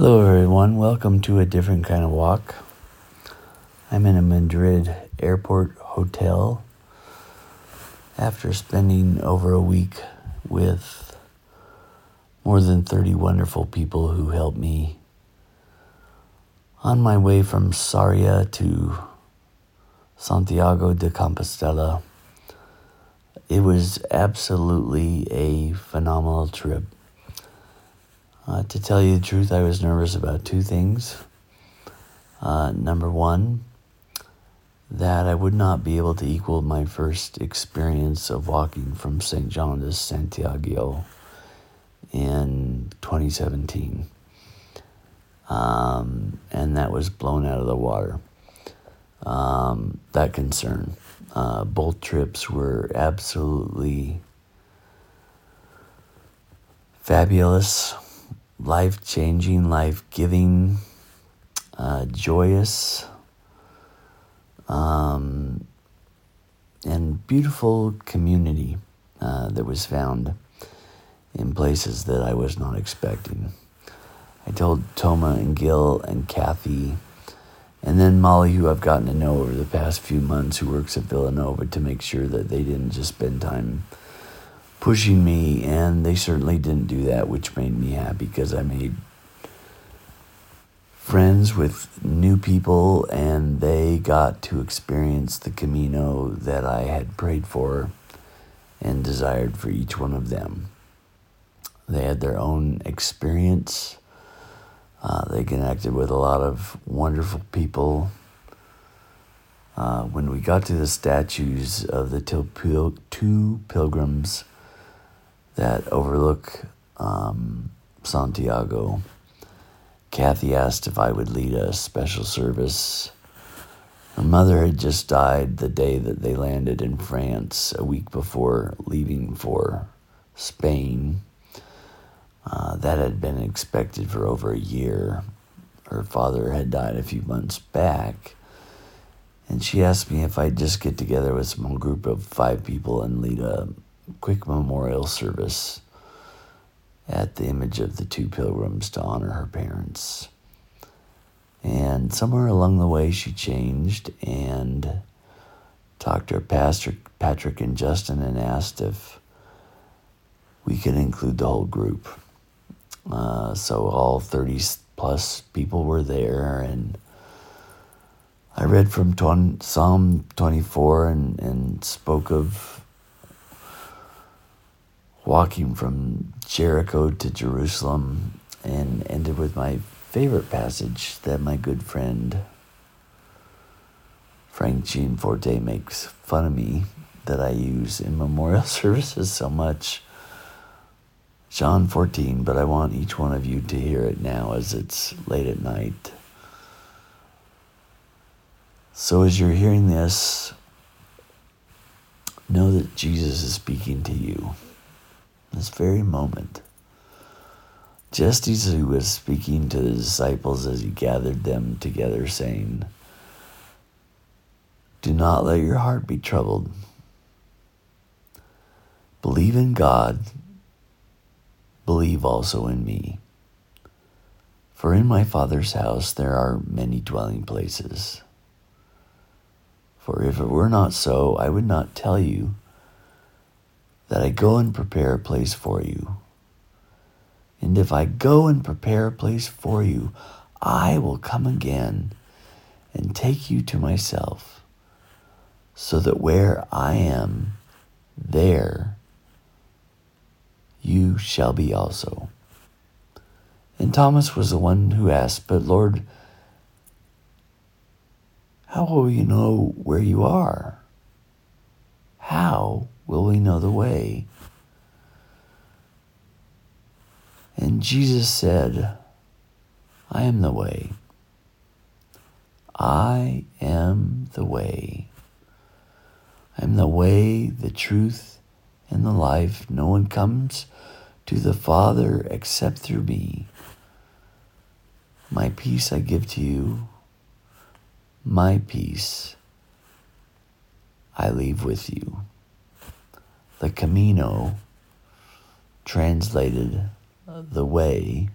Hello, everyone. Welcome to a different kind of walk. I'm in a Madrid airport hotel after spending over a week with more than 30 wonderful people who helped me on my way from Sarria to Santiago de Compostela. It was absolutely a phenomenal trip. Uh, to tell you the truth, I was nervous about two things. Uh, number one, that I would not be able to equal my first experience of walking from St. John to Santiago in 2017. Um, and that was blown out of the water. Um, that concern. Uh, both trips were absolutely fabulous life changing, life giving, uh, joyous, um, and beautiful community uh, that was found in places that I was not expecting. I told Toma and Gil and Kathy, and then Molly, who I've gotten to know over the past few months, who works at Villanova, to make sure that they didn't just spend time pushing me, and they certainly didn't do that, which made me happy because I made friends with new people and they got to experience the Camino that I had prayed for and desired for each one of them. They had their own experience. Uh, they connected with a lot of wonderful people. Uh, when we got to the statues of the two pilgrims that overlook um, Santiago. Kathy asked if I would lead a special service. Her mother had just died the day that they landed in France, a week before leaving for Spain. Uh, that had been expected for over a year. Her father had died a few months back. And she asked me if I'd just get together with small group of five people and lead a quick memorial service at the image of the two pilgrims to honor her parents. And somewhere along the way, she changed and talked to her pastor, Patrick and Justin, and asked if we could include the whole group. Uh, so all 30 plus people were there, and I read from 20, Psalm 24 and, and spoke of walking from Jericho to Jerusalem and ended with my favorite passage that my good friend Frank Jean Forte makes fun of me that I use in memorial services so much. John 14, but I want each one of you to hear it now as it's late at night. So, as you're hearing this, know that Jesus is speaking to you this very moment. Just as he was speaking to the disciples as he gathered them together, saying, Do not let your heart be troubled. Believe in God, believe also in me. For in my Father's house there are many dwelling places. For if it were not so, I would not tell you that I go and prepare a place for you. And if I go and prepare a place for you, I will come again and take you to myself, so that where I am, there you shall be also. And Thomas was the one who asked, But Lord, how will you know where you are? How will we know the way? And Jesus said, I am the way. I am the way. I am the way, the truth, and the life. No one comes to the Father except through me. My peace I give to you. My peace I leave with you the Camino, translated the way,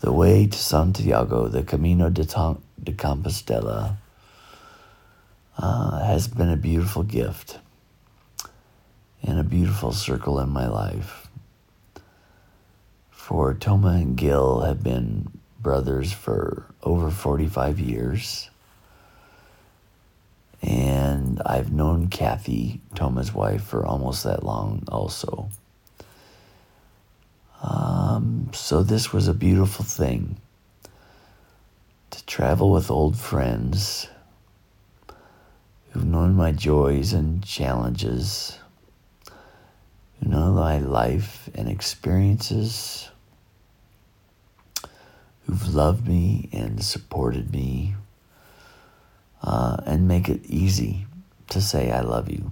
the way to Santiago, the Camino de, de Compostela, uh, has been a beautiful gift and a beautiful circle in my life. For Toma and Gil have been brothers for over 45 years. And I've known Kathy, Toma's wife, for almost that long also. Um, so this was a beautiful thing to travel with old friends who've known my joys and challenges, who know my life and experiences, who've loved me and supported me, uh, and make it easy to say I love you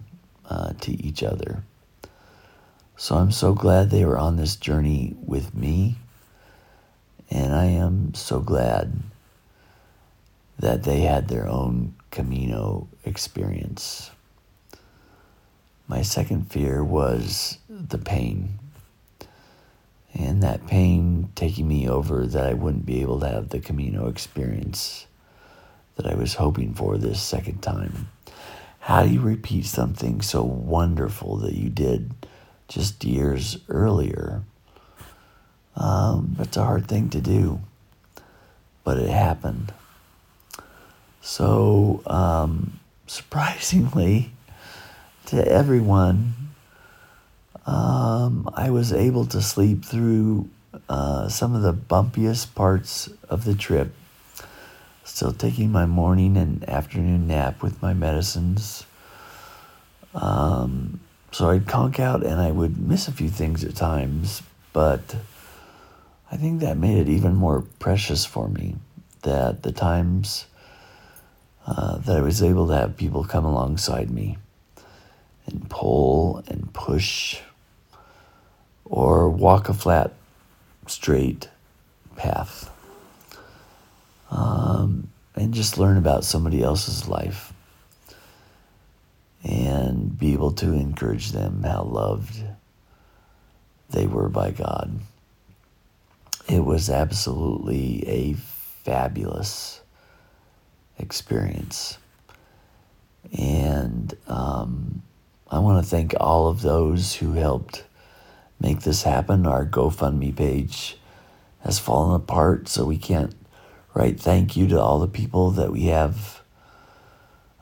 uh, to each other. So I'm so glad they were on this journey with me, and I am so glad that they had their own Camino experience. My second fear was the pain. And that pain taking me over that I wouldn't be able to have the Camino experience that I was hoping for this second time. How do you repeat something so wonderful that you did just years earlier? Um, it's a hard thing to do, but it happened. So, um, surprisingly to everyone, um, I was able to sleep through uh, some of the bumpiest parts of the trip. Still taking my morning and afternoon nap with my medicines. Um, so I'd conk out and I would miss a few things at times, but I think that made it even more precious for me that the times uh, that I was able to have people come alongside me and pull and push or walk a flat, straight path um, and just learn about somebody else's life and be able to encourage them how loved they were by God. It was absolutely a fabulous experience. And um, I want to thank all of those who helped make this happen. Our GoFundMe page has fallen apart, so we can't write thank you to all the people that we have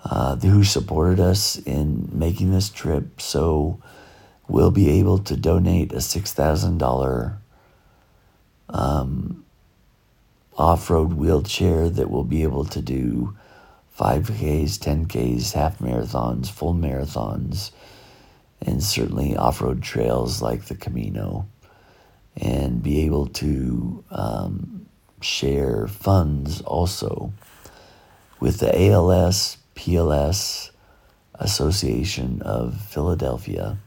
uh, who supported us in making this trip. So we'll be able to donate a $6,000 um, off road wheelchair that will be able to do 5Ks, 10Ks, half marathons, full marathons, and certainly off road trails like the Camino, and be able to um, share funds also with the ALS PLS Association of Philadelphia.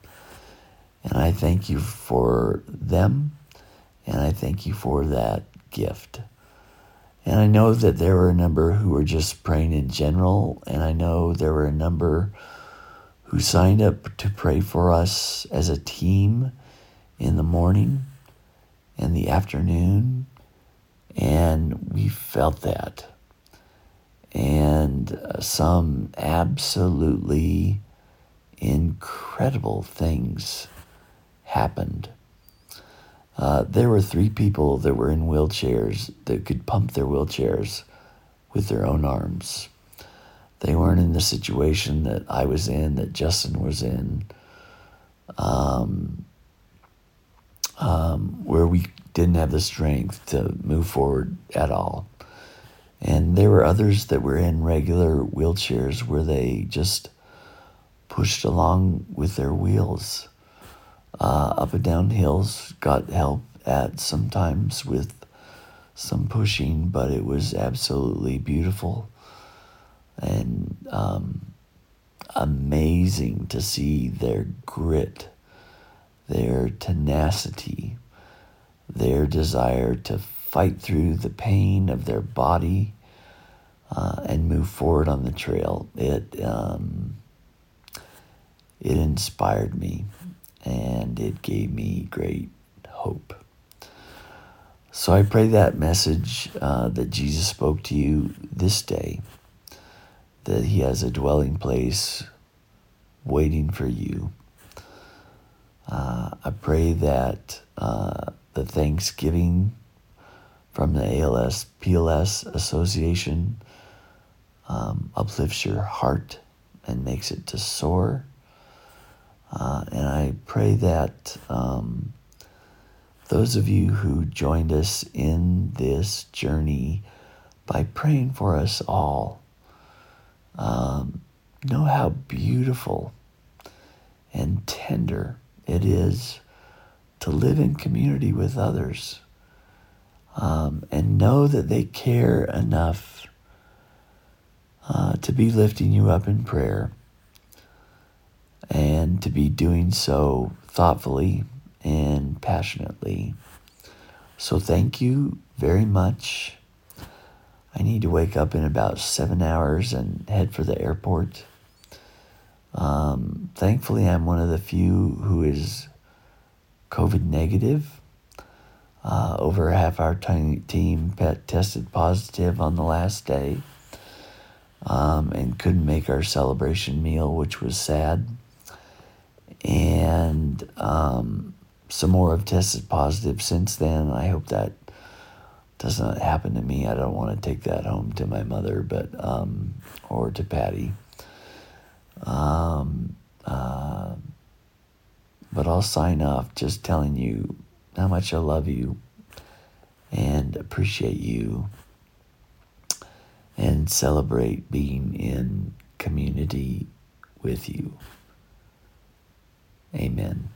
And I thank you for them, and I thank you for that gift. And I know that there were a number who were just praying in general, and I know there were a number who signed up to pray for us as a team in the morning and the afternoon, and we felt that. And uh, some absolutely incredible things happened. Uh, there were three people that were in wheelchairs that could pump their wheelchairs with their own arms. They weren't in the situation that I was in, that Justin was in, um, um, where we didn't have the strength to move forward at all. And there were others that were in regular wheelchairs where they just pushed along with their wheels uh, up and down hills, got help at sometimes with some pushing, but it was absolutely beautiful and um, amazing to see their grit, their tenacity, their desire to fight through the pain of their body uh, and move forward on the trail. It um, it inspired me and it gave me great hope. So I pray that message uh, that Jesus spoke to you this day, that He has a dwelling place waiting for you. Uh, I pray that uh, the Thanksgiving from the ALS PLS Association um, uplifts your heart and makes it to soar. Uh, and I pray that um, those of you who joined us in this journey by praying for us all um, know how beautiful and tender it is to live in community with others um, and know that they care enough uh, to be lifting you up in prayer and to be doing so thoughtfully and passionately. So, thank you very much. I need to wake up in about seven hours and head for the airport. Um, thankfully, I'm one of the few who is COVID negative. Uh, over half our team pet tested positive on the last day um, and couldn't make our celebration meal, which was sad. And um, some more have tested positive since then. I hope that doesn't happen to me. I don't want to take that home to my mother, but um, or to Patty but I'll sign off just telling you how much I love you and appreciate you and celebrate being in community with you. Amen.